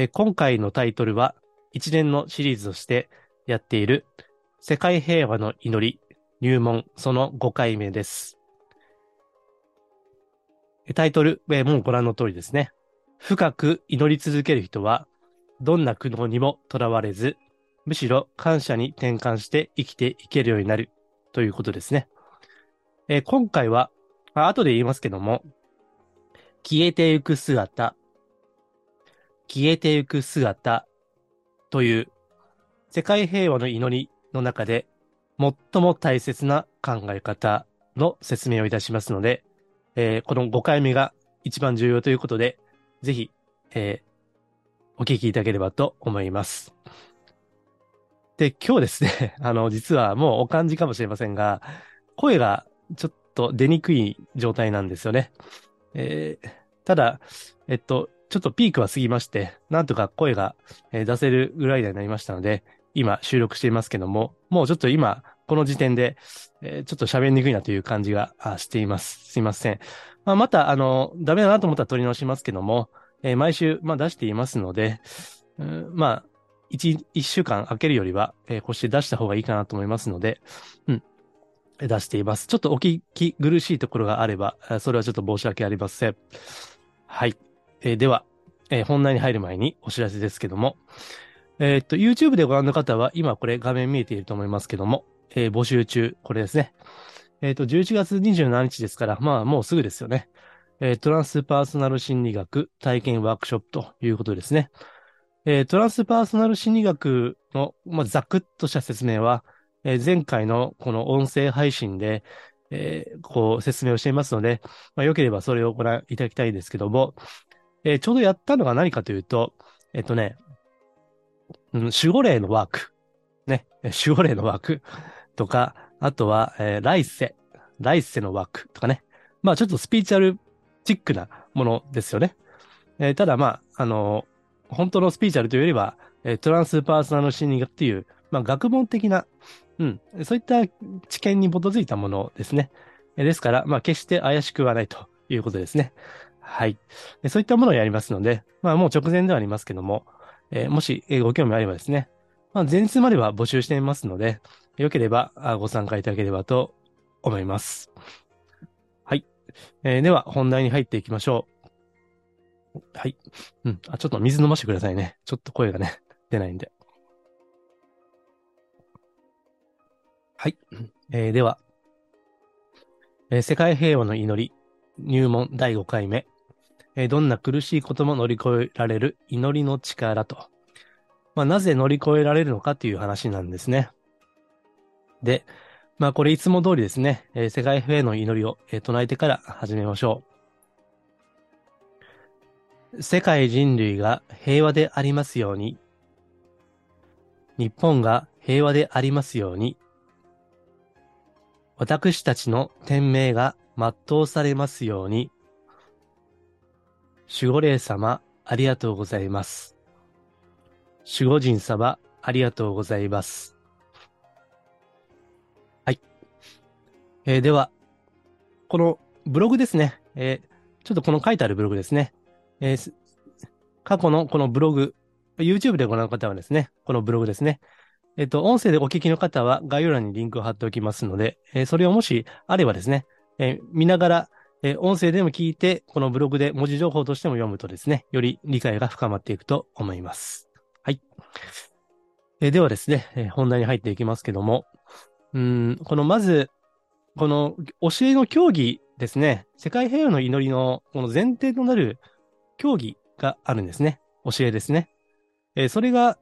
え今回のタイトルは一連のシリーズとしてやっている世界平和の祈り入門その5回目です。タイトル、えもうご覧の通りですね。深く祈り続ける人はどんな苦悩にもとらわれず、むしろ感謝に転換して生きていけるようになるということですね。え今回は、あ後で言いますけども、消えてゆく姿、消えてゆく姿という世界平和の祈りの中で最も大切な考え方の説明をいたしますので、えーこの5回目が一番重要ということで、ぜひ、えーお聞きいただければと思います。で、今日ですね、あの、実はもうお感じかもしれませんが、声がちょっと出にくい状態なんですよね。えーただ、えっと、ちょっとピークは過ぎまして、なんとか声が、出せるぐらいになりましたので、今収録していますけども、もうちょっと今、この時点で、ちょっと喋りにくいなという感じがしています。すいません。まあ、また、あの、ダメだなと思ったら取り直しますけども、えー毎週、まあ、出していますので、まあ、一、一週間空けるよりは、えーこうして出した方がいいかなと思いますので、うん、出しています。ちょっとお聞き苦しいところがあれば、それはちょっと申し訳ありません。はい。えーでは、えー本題に入る前にお知らせですけども、えーっと、YouTube でご覧の方は、今これ画面見えていると思いますけども、えー募集中、これですね。えーっと、11月27日ですから、まあ、もうすぐですよね。えートランスパーソナル心理学体験ワークショップということですね。えートランスパーソナル心理学の、まあ、ざくっとした説明は、えー前回のこの音声配信で、えーこう説明をしていますので、まあ、よければそれをご覧いただきたいですけども、えーちょうどやったのが何かというと、えっとね、守護霊のワーク。ね、守護霊のワークとか、あとは、えー来世、来世のワークとかね。まあちょっとスピーチャルチックなものですよね。えーただまあ、あのー本当のスピーチャルというよりは、えトランスパーソナル心理学っていう、まあ学問的な、うん、そういった知見に基づいたものですね。えですから、まあ決して怪しくはないということですね。はい。そういったものをやりますので、まあもう直前ではありますけども、えーもしご興味あればですね、まあ前日までは募集していますので、よければご参加いただければと思います。はい。えーでは本題に入っていきましょう。はい。うん。あ、ちょっと水飲ませてくださいね。ちょっと声がね、出ないんで。はい。えーでは、えー世界平和の祈り、入門第5回目。えーどんな苦しいことも乗り越えられる祈りの力と。まあ、なぜ乗り越えられるのかという話なんですね。で、まあ、これいつも通りですね、えー世界平和の祈りを、えー唱えてから始めましょう。世界人類が平和でありますように。日本が平和でありますように。私たちの天命が全うされますように。守護霊様、ありがとうございます。守護神様、ありがとうございます。はい。えーでは、このブログですね。えーちょっとこの書いてあるブログですね。えー過去のこのブログ、YouTube でご覧の方はですね、このブログですね。えっと、音声でお聞きの方は概要欄にリンクを貼っておきますので、えそれをもしあればですね、え見ながら、えー音声でも聞いて、このブログで文字情報としても読むとですね、より理解が深まっていくと思います。はい。えーではですね、えー本題に入っていきますけども、うん、このまず、この教えの教義ですね、世界平和の祈りのこの前提となる教義があるんですね。教えですね。えそれが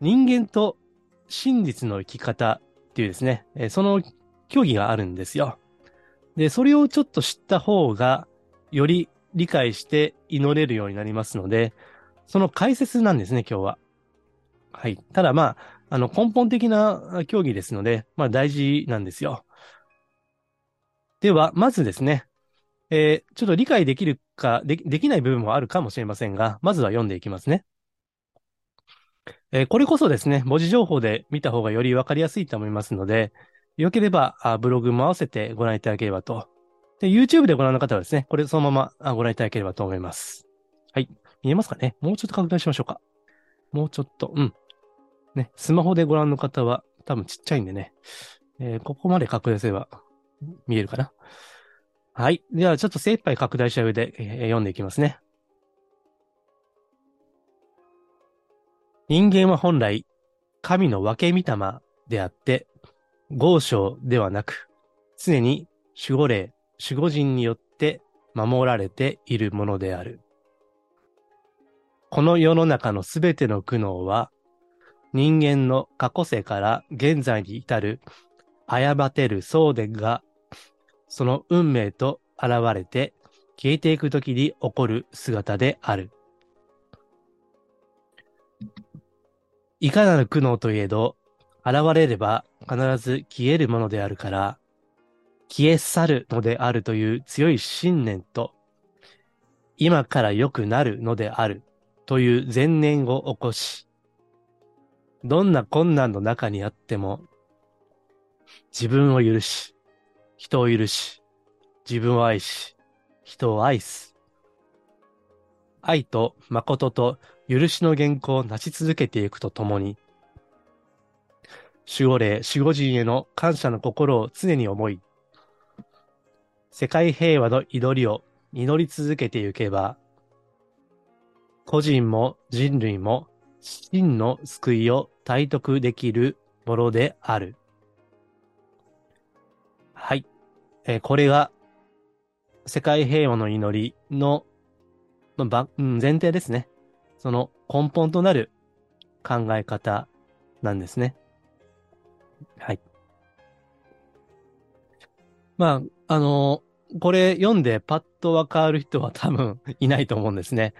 人間と真実の生き方っていうですね、えその教義があるんですよ。で、それをちょっと知った方が、より理解して祈れるようになりますので、その解説なんですね、今日は。はい。ただまあ、あの根本的な競技ですので、まあ大事なんですよ。では、まずですね、えー、ちょっと理解できるかで、できない部分もあるかもしれませんが、まずは読んでいきますね。えー、これこそですね、文字情報で見た方がよりわかりやすいと思いますので、よければあブログも合わせてご覧いただければと。で、YouTube でご覧の方はですね、これそのままご覧いただければと思います。はい。見えますかね？もうちょっと拡大しましょうか。もうちょっと、うん。ね、スマホでご覧の方は多分ちっちゃいんでね、えー、ここまで拡大すれば見えるかな？はい。では、ちょっと精一杯拡大した上で、えー、読んでいきますね。人間は本来、神の分け御霊であって、豪商ではなく、常に守護霊、守護人によって守られているものである。この世の中のすべての苦悩は、人間の過去世から現在に至る誤てる送電が、その運命と現れて消えていくときに起こる姿である。いかなる苦悩といえど、現れれば必ず消えるものであるから、消え去るのであるという強い信念と、今から良くなるのであるという前念を起こし、どんな困難の中にあっても、自分を許し、人を許し、自分を愛し、人を愛す。愛と誠と許しの原稿をなし続けていくとともに、守護霊、守護人への感謝の心を常に思い、世界平和の祈りを祈り続けていけば、個人も人類も真の救いを体得できるものである。はい。えー、これが世界平和の祈りの、のば、うん、前提ですね。その根本となる考え方なんですね。はい。まあ、あの、これ読んでパッとわかる人は多分いないと思うんですね。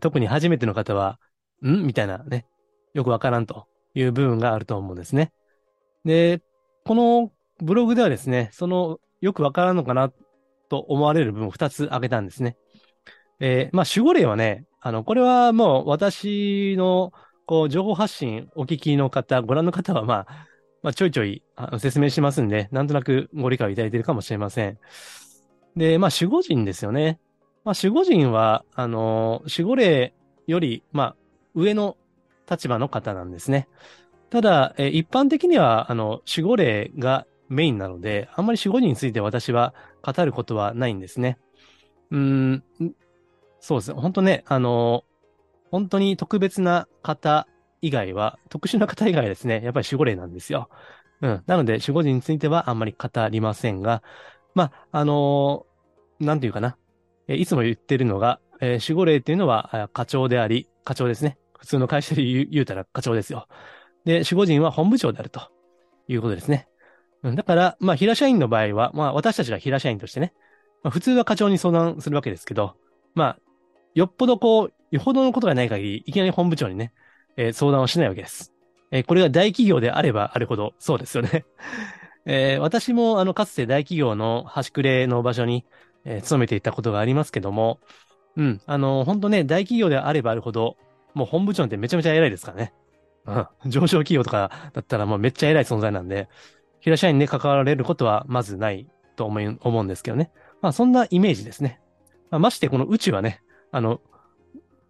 特に初めての方は、ん？みたいなね、よくわからんという部分があると思うんですね。で、このブログではですね、そのよくわからんのかなと思われる部分を2つ挙げたんですね。えー、まあ、守護霊はね、あの、これはもう私の、こう、情報発信お聞きの方、ご覧の方は、まあ、まあ、ちょいちょい説明しますんで、なんとなくご理解をいただいているかもしれません。で、まあ、守護人ですよね。まあ、守護人は、あの、守護霊より、まあ、上の立場の方なんですね。ただ、え一般的には、あの、守護霊がメインなので、あんまり守護人について私は語ることはないんですね。うん、そうですね。本当ね、あの、本当に特別な方以外は、特殊な方以外はですね、やっぱり守護霊なんですよ。うん。なので、守護人についてはあんまり語りませんが、まあ、あのなんていうかな。えいつも言ってるのが、えー、守護霊っていうのは課長であり、課長ですね。普通の会社で言う言うたら課長ですよ。で、守護人は本部長であるということですね。うん、だから、まあ、平社員の場合は、まあ、私たちが平社員としてね、まあ、普通は課長に相談するわけですけど、まあ、よっぽどこう、よほどのことがない限り、いきなり本部長にね、えー、相談をしないわけです。えー、これが大企業であればあるほど、そうですよね。えー、私も、あの、かつて大企業の端くれの場所に、え、勤めていたことがありますけども、うん、あの、本当ね、大企業であればあるほど、もう本部長ってめちゃめちゃ偉いですからね。うん、上昇企業とかだったらもうめっちゃ偉い存在なんで、平社員に関わられることはまずないと思い思うんですけどね。まあそんなイメージですね。まあ、ましてこの宇宙はね、あの、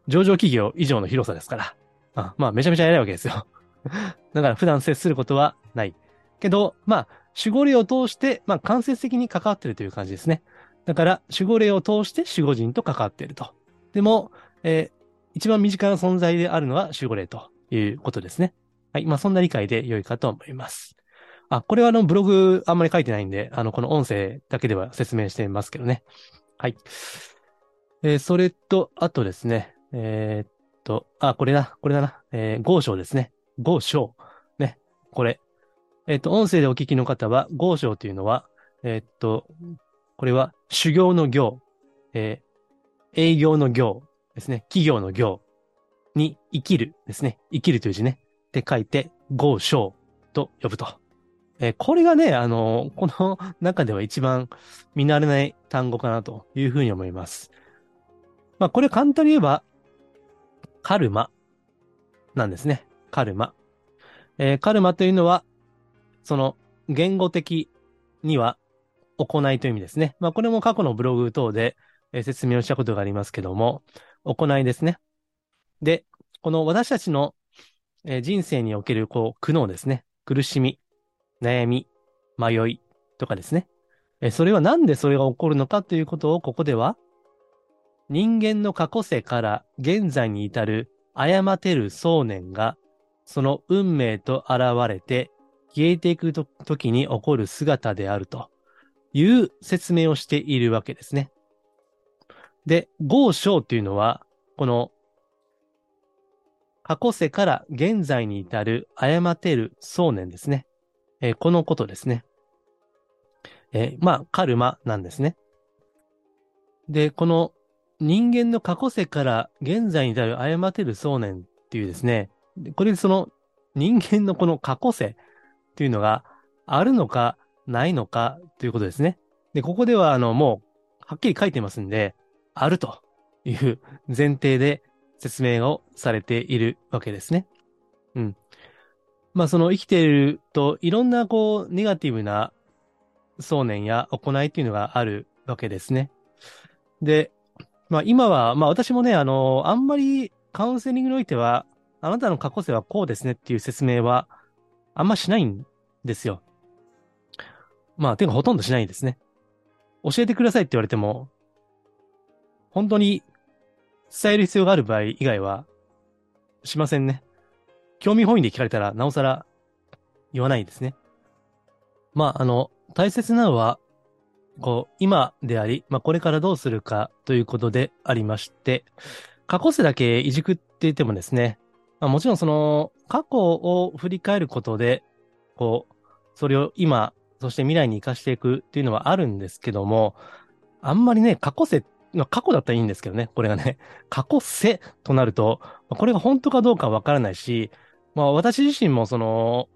上場企業以上の広さですから。あまあめちゃめちゃ偉いわけですよ。だから普段接することはない。けど、まあ、守護霊を通して、まあ間接的に関わってるという感じですね。だから、守護霊を通して守護人と関わっていると。でも、えー、一番身近な存在であるのは守護霊ということですね。はい。まあ、そんな理解で良いかと思います。あ、これはあの、ブログあんまり書いてないんで、あの、この音声だけでは説明してますけどね。はい。えー、それと、あとですね、えー、と、あ、これだ、これだな、えー、豪章ですね。豪章。ね、これ。えー、っと、音声でお聞きの方は、豪章というのは、えー、っと、これは修行の行、えー、営業の業ですね。企業の業に生きるですね。生きるという字ね。って書いて、豪商と呼ぶと。えー、これがね、あの、この中では一番見慣れない単語かなというふうに思います。まあ、これ簡単に言えば、カルマなんですね。カルマ。えー、カルマというのは、その言語的には行いという意味ですね。まあ、これも過去のブログ等で、え、説明をしたことがありますけども、行いですね。で、この私たちの、え、人生におけるこう苦悩ですね。苦しみ、悩み、迷いとかですね。え、それはなんでそれが起こるのかということをここでは、人間の過去世から現在に至る誤てる想念が、その運命と現れて消えていくと時に起こる姿であるという説明をしているわけですね。で、合章っていうのは、この過去世から現在に至る誤てる想念ですね。えー、このことですね。えー、まあ、カルマなんですね。で、この人間の過去世から現在に至る誤ってる想念っていうですね、これその人間のこの過去世っていうのがあるのかないのかということですね。で、ここではあのもうはっきり書いてますんで、あるという前提で説明をされているわけですね。うん。まあその生きているといろんなこうネガティブな想念や行いっていうのがあるわけですね。で、まあ今は、まあ私もね、あの、あんまりカウンセリングにおいては、あなたの過去性はこうですねっていう説明はあんましないんですよ。まあ、てかほとんどしないんですね。教えてくださいって言われても、本当に伝える必要がある場合以外はしませんね。興味本位で聞かれたらなおさら言わないですね。まあ、あの、大切なのは、こう、今であり、まあ、これからどうするかということでありまして、過去世だけいじくっていてもですね、まあ、もちろんその、過去を振り返ることで、こう、それを今、そして未来に生かしていくっていうのはあるんですけども、あんまりね、過去世、過去だったらいいんですけどね、これがね、過去世となると、これが本当かどうかわからないし、まあ私自身もその、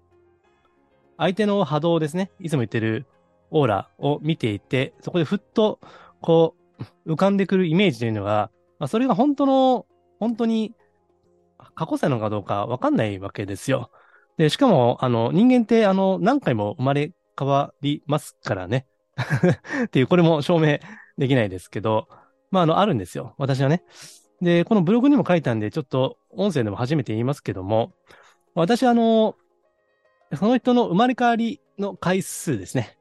相手の波動ですね、いつも言ってるオーラを見ていて、そこでふっと、こう、浮かんでくるイメージというのが、まあ、それが本当の、本当に過去世のかどうかわかんないわけですよ。で、しかも、あの、人間って、あの、何回も生まれ変わりますからね。っていう、これも証明できないですけど、まあ、あの、あるんですよ。私はね。で、このブログにも書いたんで、ちょっと音声でも初めて言いますけども、私、あの、その人の生まれ変わりの回数ですね。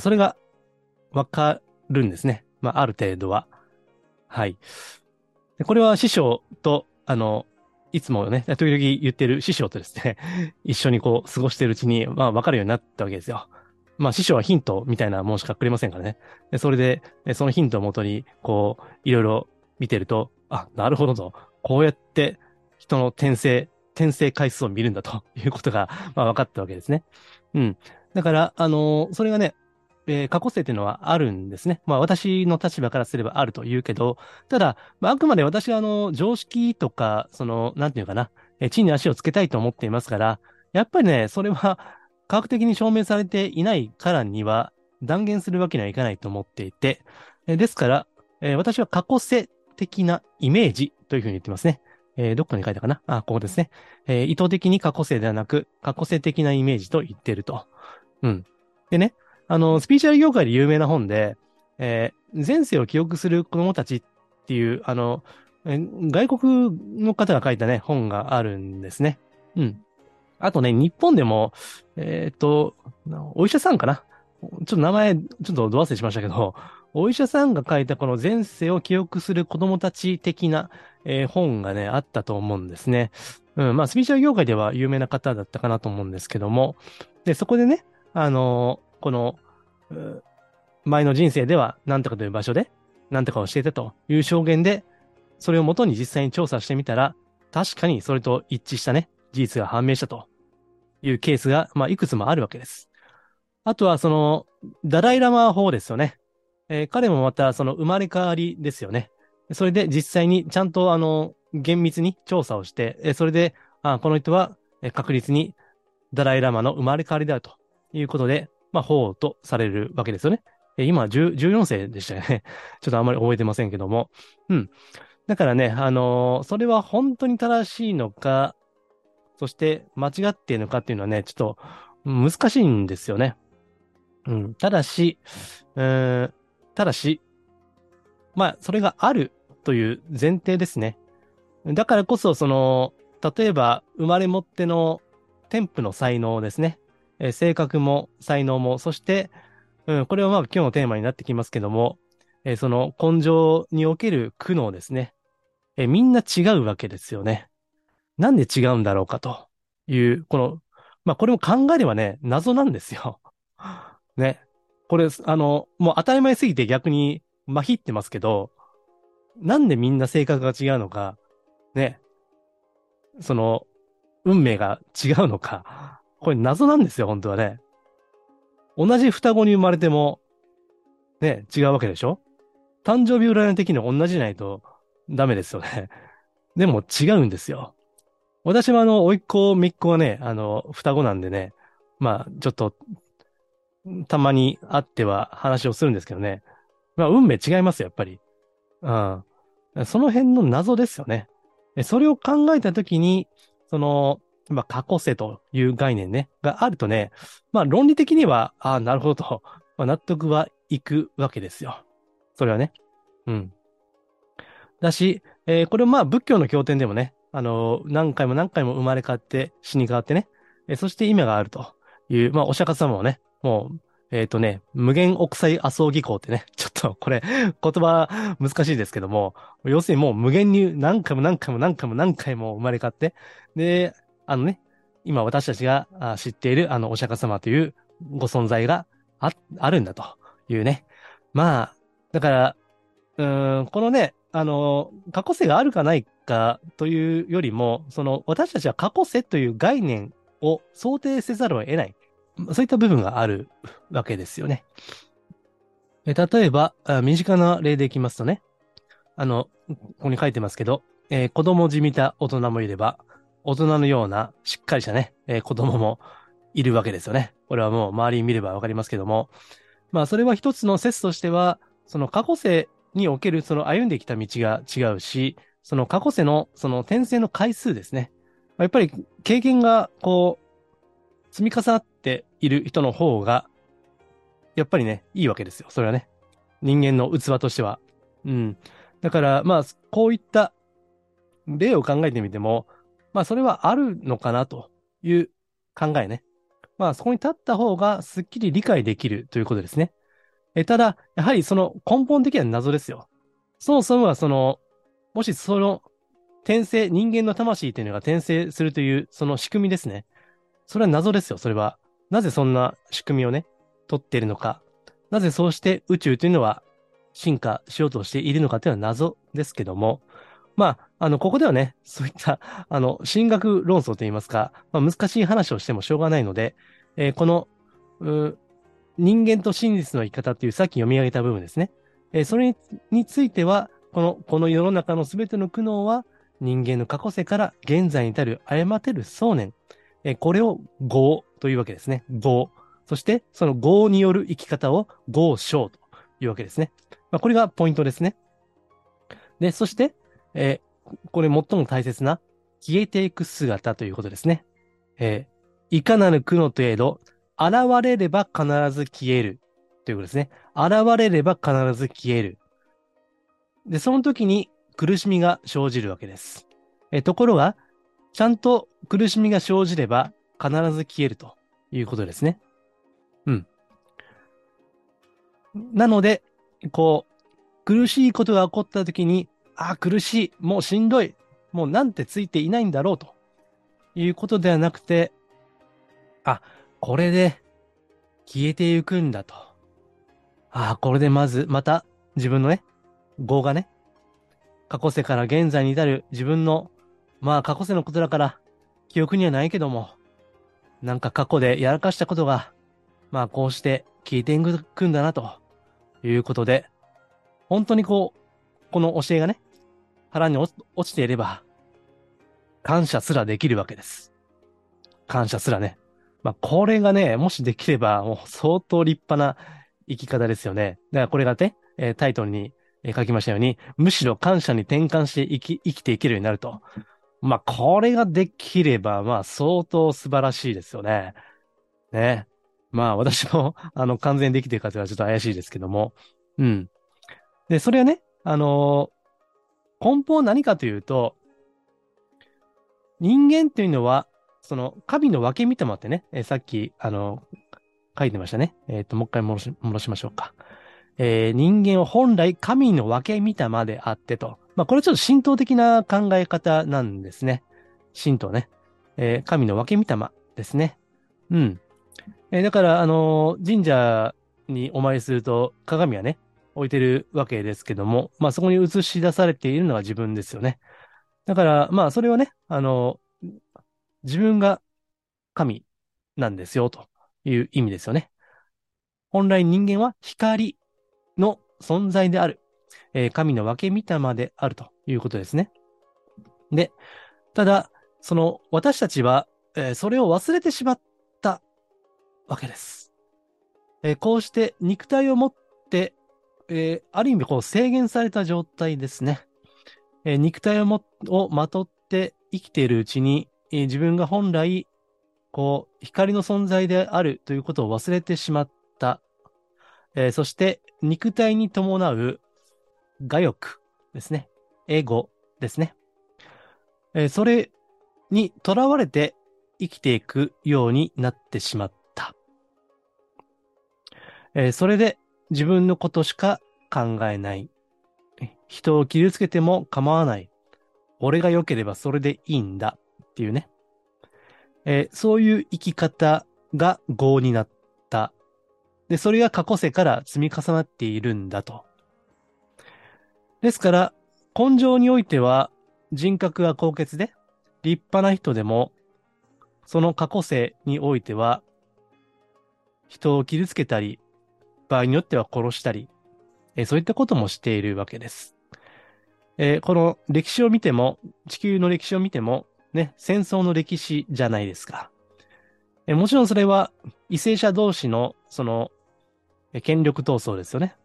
それがわかるんですね。まあ、ある程度は。はい。これは師匠と、あの、いつもね、時々言ってる師匠とですね、一緒にこう過ごしてるうちに、まあわかるようになったわけですよ。まあ師匠はヒントみたいなものしかくれませんからね。でそれで、そのヒントをもとに、こう、いろいろ見てると、あ、なるほどと。こうやって人の転生、転生回数を見るんだということが、まあ分かったわけですね。うん。だから、あのー、それがね、えー、過去性っていうのはあるんですね。まあ私の立場からすればあると言うけど、ただ、まあ、あくまで私はあの、常識とか、その、なんていうかな、え、地に足をつけたいと思っていますから、やっぱりね、それは科学的に証明されていないからには断言するわけにはいかないと思っていて、え、ですから、えー、私は過去性的なイメージというふうに言ってますね。えー、どっかに書いたかなあ、ここですね。えー、意図的に過去性ではなく、過去性的なイメージと言ってると。うん。でね、あの、スピーチャル業界で有名な本で、えー、前世を記憶する子供たちっていう、あの、外国の方が書いたね、本があるんですね。うん。あとね、日本でも、えっ、と、お医者さんかな？ちょっと名前、ちょっとど忘れしましたけど、お医者さんが書いたこの前世を記憶する子供たち的な、えー、本がね、あったと思うんですね。うん、まあ、スピーチャル業界では有名な方だったかなと思うんですけども、で、そこでね、あのこの、前の人生では何とかという場所で何とかをしていたという証言で、それをもとに実際に調査してみたら、確かにそれと一致したね、事実が判明したというケースが、まあ、いくつもあるわけです。あとは、その、ダライラマ法ですよね。えー、彼もまた、その生まれ変わりですよね。それで実際にちゃんとあの、厳密に調査をして、えそれで、あこの人は確実にダライラマの生まれ変わりであるということで、まあ、法とされるわけですよね。今、14世でしたよね。ちょっとあんまり覚えてませんけども。うん。だからね、あのー、それは本当に正しいのか、そして間違っているのかっていうのはね、ちょっと難しいんですよね。うん。ただし、うん、ただし、まあ、それがあるという前提ですね。だからこそ、その、例えば、生まれ持っての添付の才能ですね。えー、性格も才能も、そして、うん、これはまあ今日のテーマになってきますけども、えー、その根性における苦悩ですね。えー、みんな違うわけですよね。なんで違うんだろうかという、この、まあこれも考えればね、謎なんですよ。ね。これ、あの、もう当たり前すぎて逆に麻痺ってますけど、なんでみんな性格が違うのか、ね。その、運命が違うのか、これ謎なんですよ、本当はね。同じ双子に生まれても、ね、違うわけでしょ？誕生日占い的に同じじゃないとダメですよね。でも違うんですよ。私はあの、甥っ子、姪っ子はね、あの、双子なんでね、まあ、ちょっと、たまに会っては話をするんですけどね。まあ、運命違いますよ、やっぱり。うん。その辺の謎ですよね。それを考えたときに、その、まあ、過去世という概念ね、があるとね、まあ、論理的には、ああ、なるほどと、まあ、納得はいくわけですよ。それはね。うん。だし、えー、これまあ、仏教の経典でもね、あのー、何回も何回も生まれ変わって死に変わってね、えー、そして今があるという、まあ、お釈迦様もね、もう、えっ、とね、無限奥彩麻生技巧ってね、ちょっとこれ、言葉難しいですけども、要するにもう無限に何回も何回も何回も何回も生まれ変わって、で、あのね、今私たちが知っているあのお釈迦様というご存在があ、あるんだというね。まあ、だから、うん、このね、あの、過去世があるかないかというよりも、その私たちは過去世という概念を想定せざるを得ない。そういった部分があるわけですよね。え例えば、身近な例でいきますとね、あの、ここに書いてますけど、えー、子供じみた大人もいれば、大人のようなしっかりしたね、えー、子供もいるわけですよね。これはもう周り見ればわかりますけども。まあ、それは一つの説としては、その過去世におけるその歩んできた道が違うし、その過去世のその転生の回数ですね。やっぱり経験がこう、積み重なっている人の方が、やっぱりね、いいわけですよ。それはね。人間の器としては。うん。だから、まあ、こういった例を考えてみても、まあ、それはあるのかなという考えね。まあ、そこに立った方がすっきり理解できるということですね。えただ、やはりその根本的な謎ですよ。そもそもはその、もしその転生、人間の魂というのが転生するというその仕組みですね。それは謎ですよ、それは。なぜそんな仕組みをね、取っているのか。なぜそうして宇宙というのは進化しようとしているのかというのは謎ですけども、まあ、あの、ここではね、そういった、あの、進学論争といいますか、まあ、難しい話をしてもしょうがないので、えー、この、人間と真実の生き方というさっき読み上げた部分ですね。えー、それについては、この、この世の中のすべての苦悩は、人間の過去世から現在に至る誤ってる想念。えー、これを業というわけですね。業。そして、その業による生き方を業章というわけですね。まあ、これがポイントですね。で、そして、えー、これ最も大切な、消えていく姿ということですね。えー、いかなる苦悩といえど、現れれば必ず消える。ということですね。現れれば必ず消える。で、その時に苦しみが生じるわけです。えところが、ちゃんと苦しみが生じれば必ず消えるということですね。うん。なので、こう、苦しいことが起こった時に、ああ、苦しい、もうしんどい、もうなんてついていないんだろうということではなくて、あ、これで消えていくんだと。ああ、これでまず、また自分のね、業がね、過去世から現在に至る自分の、まあ過去世のことだから記憶にはないけども、なんか過去でやらかしたことが、まあこうして消えていくんだなということで、本当にこう、この教えがね、腹に落ちていれば、感謝すらできるわけです。感謝すらね。まあ、これがね、もしできれば、もう相当立派な生き方ですよね。だからこれがね、え、タイトルに書きましたように、むしろ感謝に転換して生き生きていけるようになると。まあ、これができれば、まあ、相当素晴らしいですよね。ね。まあ、私も、あの、完全にできてるかというのはちょっと怪しいですけども。うん。で、それはね、あのー、根本は何かというと、人間というのは、その、神の分け見てもってね、えー、さっき、あの、書いてましたね。えっ、と、もう一回戻し、戻しましょうか。え人間は本来神の分け見たまであってと。まあ、これちょっと神道的な考え方なんですね。神道ね。え神の分け見たまですね。うん。えだから、あの神社にお参りすると鏡はね、置いてるわけですけども、まあそこに映し出されているのは自分ですよね。だから、まあそれはね、あの、自分が神なんですよという意味ですよね。本来人間は光の存在である。えー、神の分け御霊であるということですね。で、ただ、その私たちは、えー、それを忘れてしまったわけです。えー、こうして肉体を持って、えある意味こう制限された状態ですね。え肉体をもをまとって生きているうちに、え自分が本来、こう、光の存在であるということを忘れてしまった。えそして、肉体に伴う我欲ですね。エゴですね。え、それに囚われて生きていくようになってしまった。え、それで自分のことしか考えない。人を傷つけても構わない。俺が良ければそれでいいんだっていうね。えー、そういう生き方が業になった。で、それが過去世から積み重なっているんだと。ですから、根性においては人格が高潔で立派な人でも、その過去世においては、人を傷つけたり、場合によっては殺したり、えそういったこともしているわけです。え、この歴史を見ても、地球の歴史を見ても、ね、戦争の歴史じゃないですか。えもちろんそれは、為政者同士の、その、権力闘争ですよね。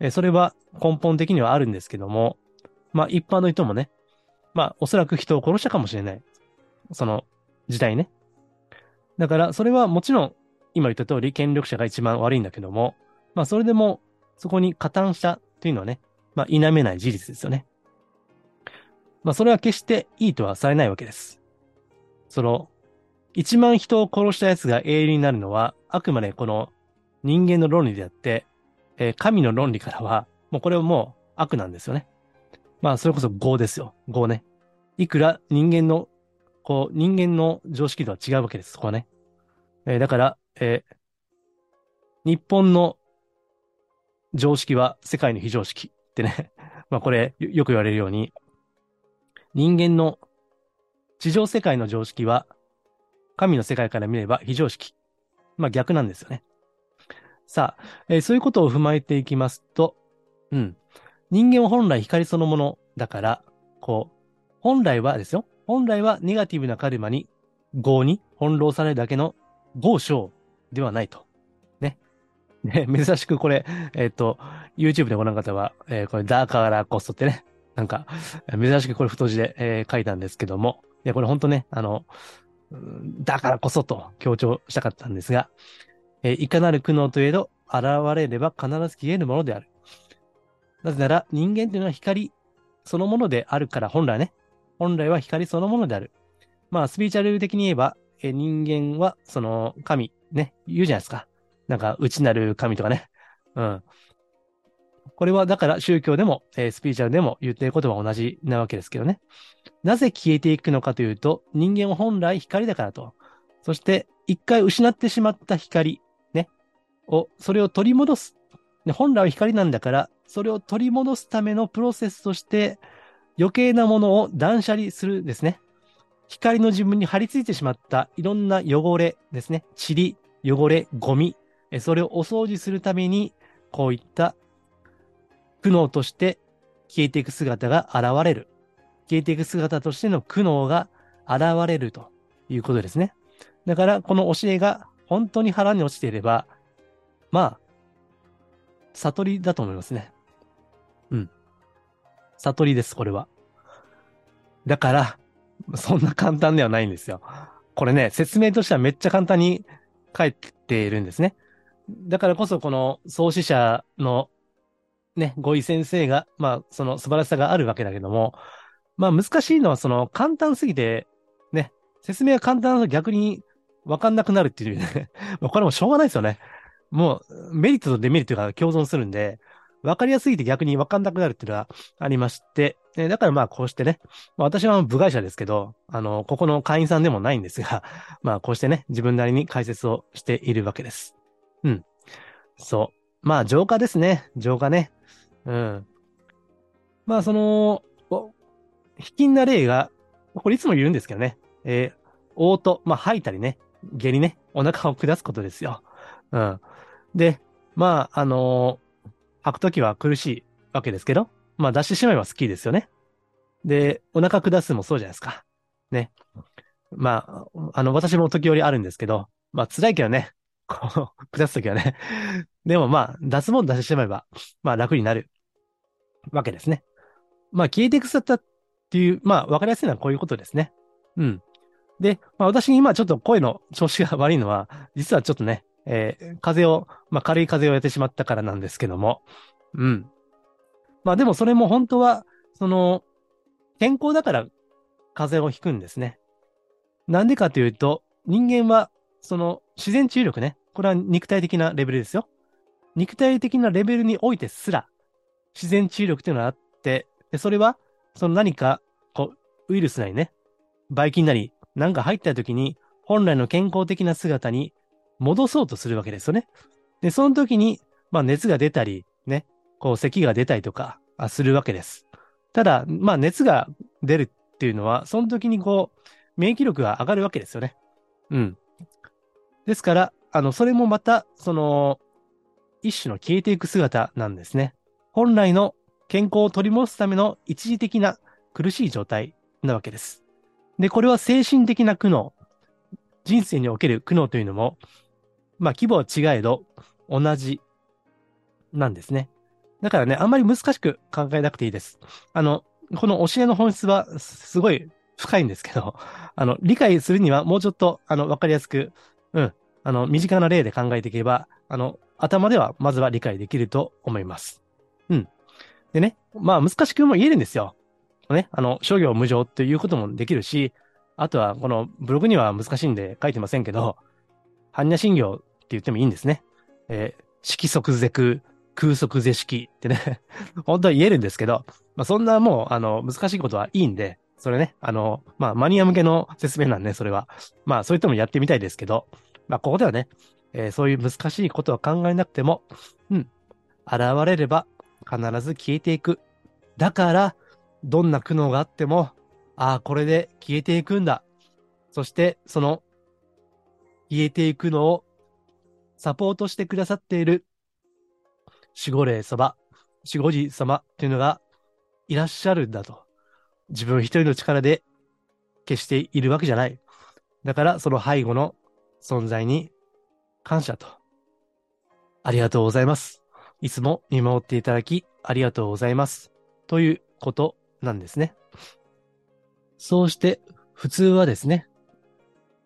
えそれは根本的にはあるんですけども、まあ一般の人もね、まあおそらく人を殺したかもしれない。その時代ね。だからそれはもちろん今言った通り権力者が一番悪いんだけども、まあそれでもそこに加担したというのはね、まあ否めない事実ですよね。まあそれは決していいとはされないわけです。その、一万人を殺した奴が英雄になるのは、あくまでこの人間の論理であって、えー、神の論理からは、もうこれはもう悪なんですよね。まあ、それこそ業ですよ。業ね。いくら人間の、こう、人間の常識とは違うわけです。そこはね。えー、だから、えー、日本の常識は世界の非常識ってね。まあ、これ、よく言われるように、人間の地上世界の常識は、神の世界から見れば非常識。まあ逆なんですよね。さあ、えー、そういうことを踏まえていきますと、うん。人間は本来光そのものだから、こう、本来はですよ。本来はネガティブなカルマに、業に翻弄されるだけの業症ではないと。ね。珍しくこれ、えっ、ー、と、YouTube でご覧の方は、えー、これだからこそってね、なんか、珍しくこれ太字で、えー、書いたんですけども、いや、これ本当ね、あの、だからこそと強調したかったんですが、えー、いかなる苦悩といえど、現れれば必ず消えるものである。なぜなら、人間というのは光そのものであるから、本来ね、本来は光そのものである。まあ、スピーチャル的に言えば、え、人間は、その、神、ね、言うじゃないですか。なんか、内なる神とかね。うん。これは、だから宗教でも、えー、スピーチャルでも言ってることは同じなわけですけどね。なぜ消えていくのかというと、人間は本来光だからと。そして、一回失ってしまった光、ねを、それを取り戻す。本来は光なんだから、それを取り戻すためのプロセスとして、余計なものを断捨離するですね。光の自分に張り付いてしまったいろんな汚れですね。塵、汚れ、ゴミ、それをお掃除するために、こういった苦悩として消えていく姿が現れる。消えていく姿としての苦悩が現れるということですね。だから、この教えが本当に腹に落ちていれば、まあ、悟りだと思いますね。うん。悟りです、これは。だから、そんな簡単ではないんですよ。これね、説明としてはめっちゃ簡単に書いているんですね。だからこそ、この創始者のね、五位先生が、まあ、その素晴らしさがあるわけだけども、まあ難しいのはその簡単すぎて、ね、説明が簡単だと逆にわかんなくなるっていうね。これもしょうがないですよね。もうメリットとデメリットが共存するんで、わかりやすいて逆にわかんなくなるっていうのがありまして、えだからまあこうしてね、まあ、私は部外者ですけど、あの、ここの会員さんでもないんですが、まあこうしてね、自分なりに解説をしているわけです。うん。そう。まあ浄化ですね。浄化ね。うん。まあその、卑近な例が、これいつも言うんですけどね。えー、嘔吐、まあ吐いたりね、下痢ね、お腹を下すことですよ。うん。で、まあ、あのー、吐くときは苦しいわけですけど、まあ出してしまえば好きですよね。で、お腹下すもそうじゃないですか。ね。まあ、あの、私も時折あるんですけど、まあ辛いけどね、こう、下すときはね。でもまあ、出すもん出してしまえば、まあ楽になるわけですね。まあ消えていく姿ったっていう、まあわかりやすいのはこういうことですね。うん。で、まあ私今ちょっと声の調子が悪いのは、実はちょっとね、えー、風を、まあ軽い風をやってしまったからなんですけども、うん。まあでもそれも本当は、その、健康だから風邪をひくんですね。なんでかというと、人間は、その自然治癒力ね、これは肉体的なレベルですよ。肉体的なレベルにおいてすら、自然治癒力っていうのがあって、でそれは、その何か、こう、ウイルスなりね、ばい菌なり、なんか入った時に、本来の健康的な姿に戻そうとするわけですよね。で、その時に、まあ熱が出たり、ね、こう咳が出たりとか、するわけです。ただ、まあ熱が出るっていうのは、その時にこう、免疫力が上がるわけですよね。うん。ですから、あの、それもまた、その、一種の消えていく姿なんですね。本来の健康を取り戻すための一時的な苦しい状態なわけです。で、これは精神的な苦悩、人生における苦悩というのも、まあ規模は違えど同じなんですね。だからね、あんまり難しく考えなくていいです。あの、この教えの本質はすごい深いんですけど、あの、理解するにはもうちょっと、あの、わかりやすく、うん、あの、身近な例で考えていけば、あの、頭ではまずは理解できると思います。うん。でね、まあ難しくも言えるんですよ。ね、あの、商業無常っていうこともできるし、あとは、このブログには難しいんで書いてませんけど、般若心経って言ってもいいんですね。えー、色即是空、空即是色ってね 本当は言えるんですけど、まあ、そんなもう、あの、難しいことはいいんで、それね、あの、まあ、マニア向けの説明なんで、それは。まあ、そういったもやってみたいですけど、まあ、ここではね、えー、そういう難しいことは考えなくても、うん、現れれば必ず消えていく。だから、どんな苦悩があっても、ああ、これで消えていくんだ。そして、その、消えていくのをサポートしてくださっている守護霊様、守護寺様っていうのがいらっしゃるんだと。自分一人の力で決しているわけじゃない。だから、その背後の存在に感謝と。ありがとうございます。いつも見守っていただき、ありがとうございます。ということなんですね。そうして、普通はですね、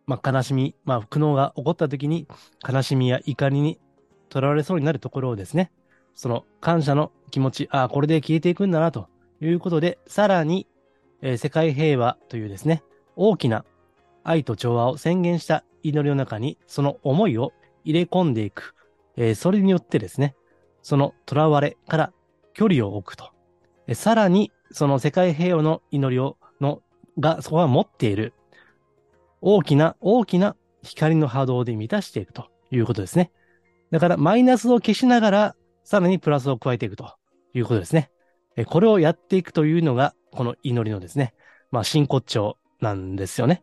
まあ、悲しみ、まあ、苦悩が起こった時に、悲しみや怒りにとらわれそうになるところをですね、その感謝の気持ち、ああ、これで消えていくんだな、ということで、さらに、えー、世界平和というですね、大きな愛と調和を宣言した祈りの中に、その思いを入れ込んでいく。えー、それによってですね、その囚われから距離を置くと。えー、さらに、その世界平和の祈りを、の、が、そこは持っている、大きな、大きな光の波動で満たしていくということですね。だから、マイナスを消しながら、さらにプラスを加えていくということですね。えこれをやっていくというのが、この祈りのですね、まあ、真骨頂なんですよね。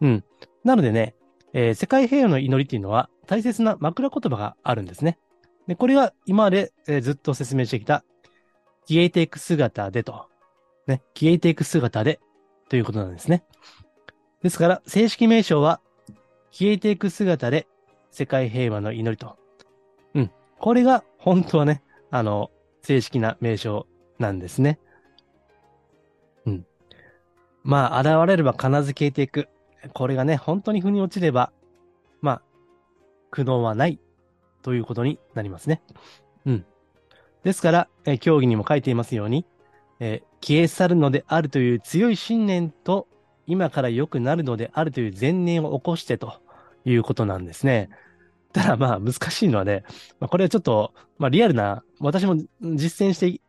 うん。なのでね、えー、世界平和の祈りっていうのは大切な枕言葉があるんですね。で、これが今まで、えー、ずっと説明してきた消えていく姿でと。ね、消えていく姿でということなんですね。ですから、正式名称は、消えていく姿で世界平和の祈りと。うん。これが本当はね、あの、正式な名称なんですね。うん。まあ、現れれば必ず消えていく。これがね、本当に腑に落ちれば、まあ、苦悩はないということになりますね。うん。ですから、え競技にも書いていますように、え消え去るのであるという強い信念と、今から良くなるのであるという前念を起こしてということなんですね。ただまあ難しいのはね、まあ、これはちょっと、まあリアルな、私も実践して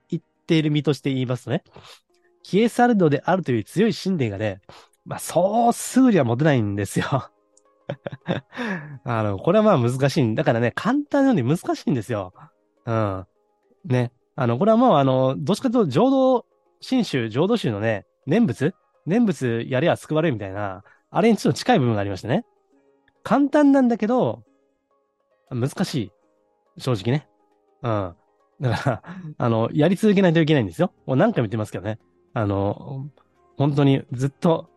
っている身として言いますとね、消え去るのであるという強い信念がね、まあそうすぐには持てないんですよ。あの、これはまあ難しいん。だからね、簡単なのに難しいんですよ。うん。ね。あの、これはもうあの、どっちかというと浄土真宗、浄土宗のね、念仏？念仏やれば救われるみたいな、あれにちょっと近い部分がありましてね。簡単なんだけど、難しい。正直ね。うん。だから、あの、やり続けないといけないんですよ。もう何回も言ってますけどね。あの、本当にずっと、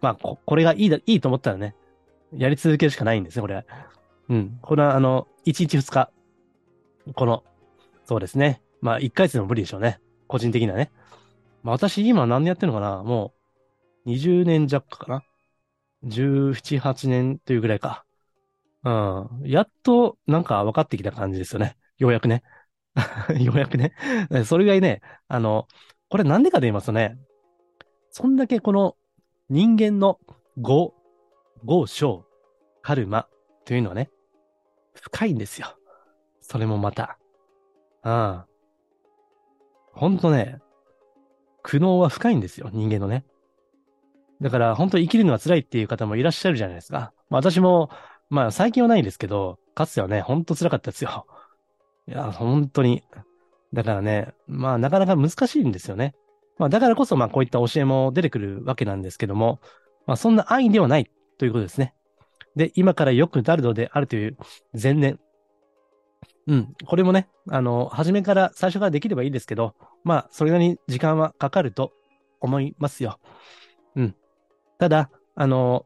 まあ、こ、これがいいだ、いいと思ったらね、やり続けるしかないんですね、これ。うん。これは、あの、1日2日。この、そうですね。まあ、1ヶ月でも無理でしょうね。個人的にはね。まあ、私今何年やってるのかなもう、20年弱かな ?17、8年というぐらいか。うん。やっと、なんか分かってきた感じですよね。ようやくね。ようやくね。それぐらいね、あの、これなんでかと言いますとね、そんだけこの人間の語、語章、カルマというのはね、深いんですよ。それもまた。うん。ほんとね、苦悩は深いんですよ、人間のね。だから、本当生きるのは辛いっていう方もいらっしゃるじゃないですか。まあ、私も、まあ、最近はないんですけど、かつてはね、ほんと辛かったですよ。いや、本当に。だからね、まあ、なかなか難しいんですよね。まあ、だからこそ、まあ、こういった教えも出てくるわけなんですけども、まあ、そんな愛ではないということですね。で、今から良くなるのであるという前念。うん。これもね、あの、初めから、最初からできればいいですけど、まあ、それなりに時間はかかると思いますよ。うん。ただ、あの、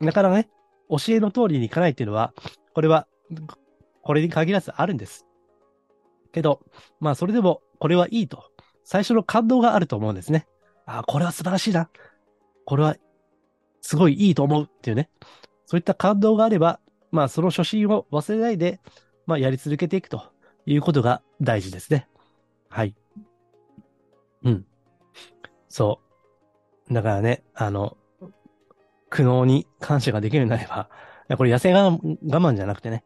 なかなかね、教えの通りにいかないっていうのは、これは、これに限らずあるんです。けど、まあ、それでも、これはいいと。最初の感動があると思うんですね。ああ、これは素晴らしいな。これは、すごいいいと思うっていうね。そういった感動があれば、まあ、その初心を忘れないで、まあ、やり続けていくということが大事ですね。はい。うん。そう。だからね、あの、苦悩に感謝ができるようになれば、これ野生我慢じゃなくてね。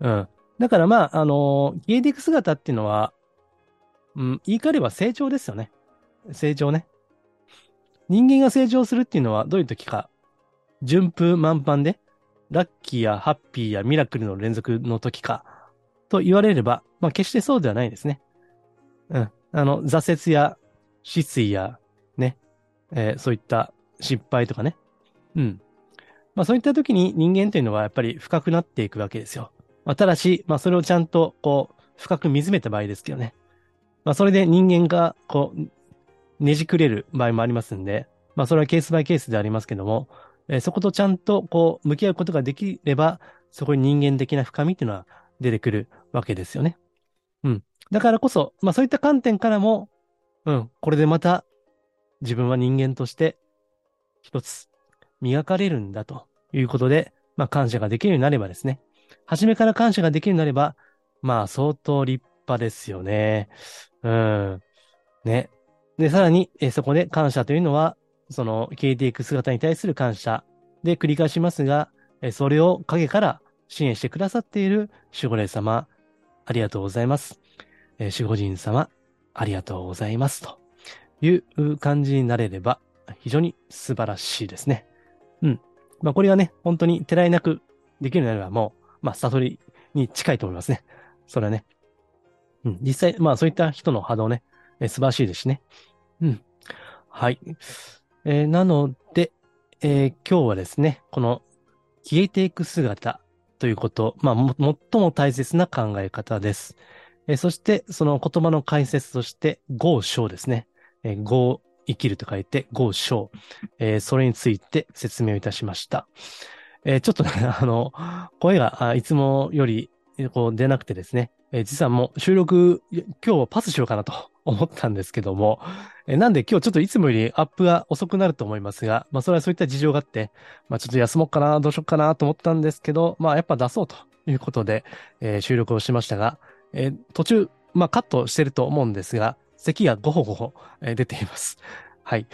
うん。だからまあ、あの消えていく姿っていうのは、うん、言い換えれば成長ですよね。成長ね。人間が成長するっていうのはどういう時か。順風満帆で、ラッキーやハッピーやミラクルの連続の時か、と言われれば、まあ決してそうではないですね。うん。あの、挫折や失意や、ね、えー、そういった失敗とかね。うん。まあそういった時に人間というのはやっぱり深くなっていくわけですよ。まあただし、まあそれをちゃんとこう、深く見つめた場合ですけどね。まあそれで人間がこう、ねじくれる場合もありますんで、まあそれはケースバイケースでありますけども、えー、そことちゃんとこう、向き合うことができれば、そこに人間的な深みっていうのは出てくるわけですよね。うん。だからこそ、まあそういった観点からも、うん、これでまた自分は人間として一つ磨かれるんだということで、まあ感謝ができるようになればですね、初めから感謝ができるようになれば、まあ相当立派ですよね。うん。ね。で、さらに、えそこで感謝というのは、その消えていく姿に対する感謝で繰り返しますが、えそれを影から支援してくださっている守護霊様、ありがとうございます。え守護神様、ありがとうございます。という感じになれれば、非常に素晴らしいですね。うん。まあ、これがね、本当にてらいなくできるようになれば、もう、まあ、悟りに近いと思いますね。それはね。うん。実際、まあ、そういった人の波動ね、え素晴らしいですしね。うん。はい。えー、なので、えー、今日はですね、この消えていく姿ということ、まあ、も、最も大切な考え方です。えーそして、その言葉の解説として、合章ですね。えー合、生きると書いて、合章。えーそれについて説明をいたしました。えーちょっとね、あの、声があいつもよりこう出なくてですね、えー実はもう収録、今日パスしようかなと 思ったんですけども、えーなんで今日ちょっといつもよりアップが遅くなると思いますが、まあそれはそういった事情があって、まあちょっと休もうかな、どうしようかなと思ったんですけど、まあやっぱ出そうということで、えー収録をしましたが、えー途中、まあカットしてると思うんですが、咳がゴホゴホ、えー出ています。はい。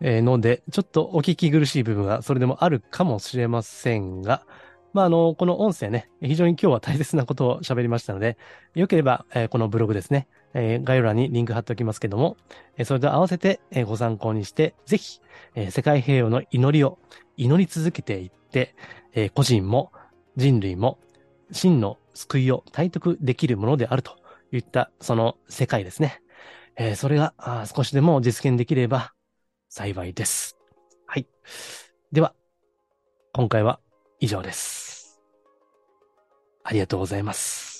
えーので、ちょっとお聞き苦しい部分がそれでもあるかもしれませんが、まあ、あの、この音声ね、非常に今日は大切なことを喋りましたので、よければ、えーこのブログですね、えー概要欄にリンク貼っておきますけども、えーそれと合わせて、えーご参考にして、ぜひ、えー世界平和の祈りを祈り続けていって、えー個人も人類も真の救いを体得できるものであるといった、その世界ですね。えーそれがあ少しでも実現できれば幸いです。はい。では、今回は以上です。ありがとうございます。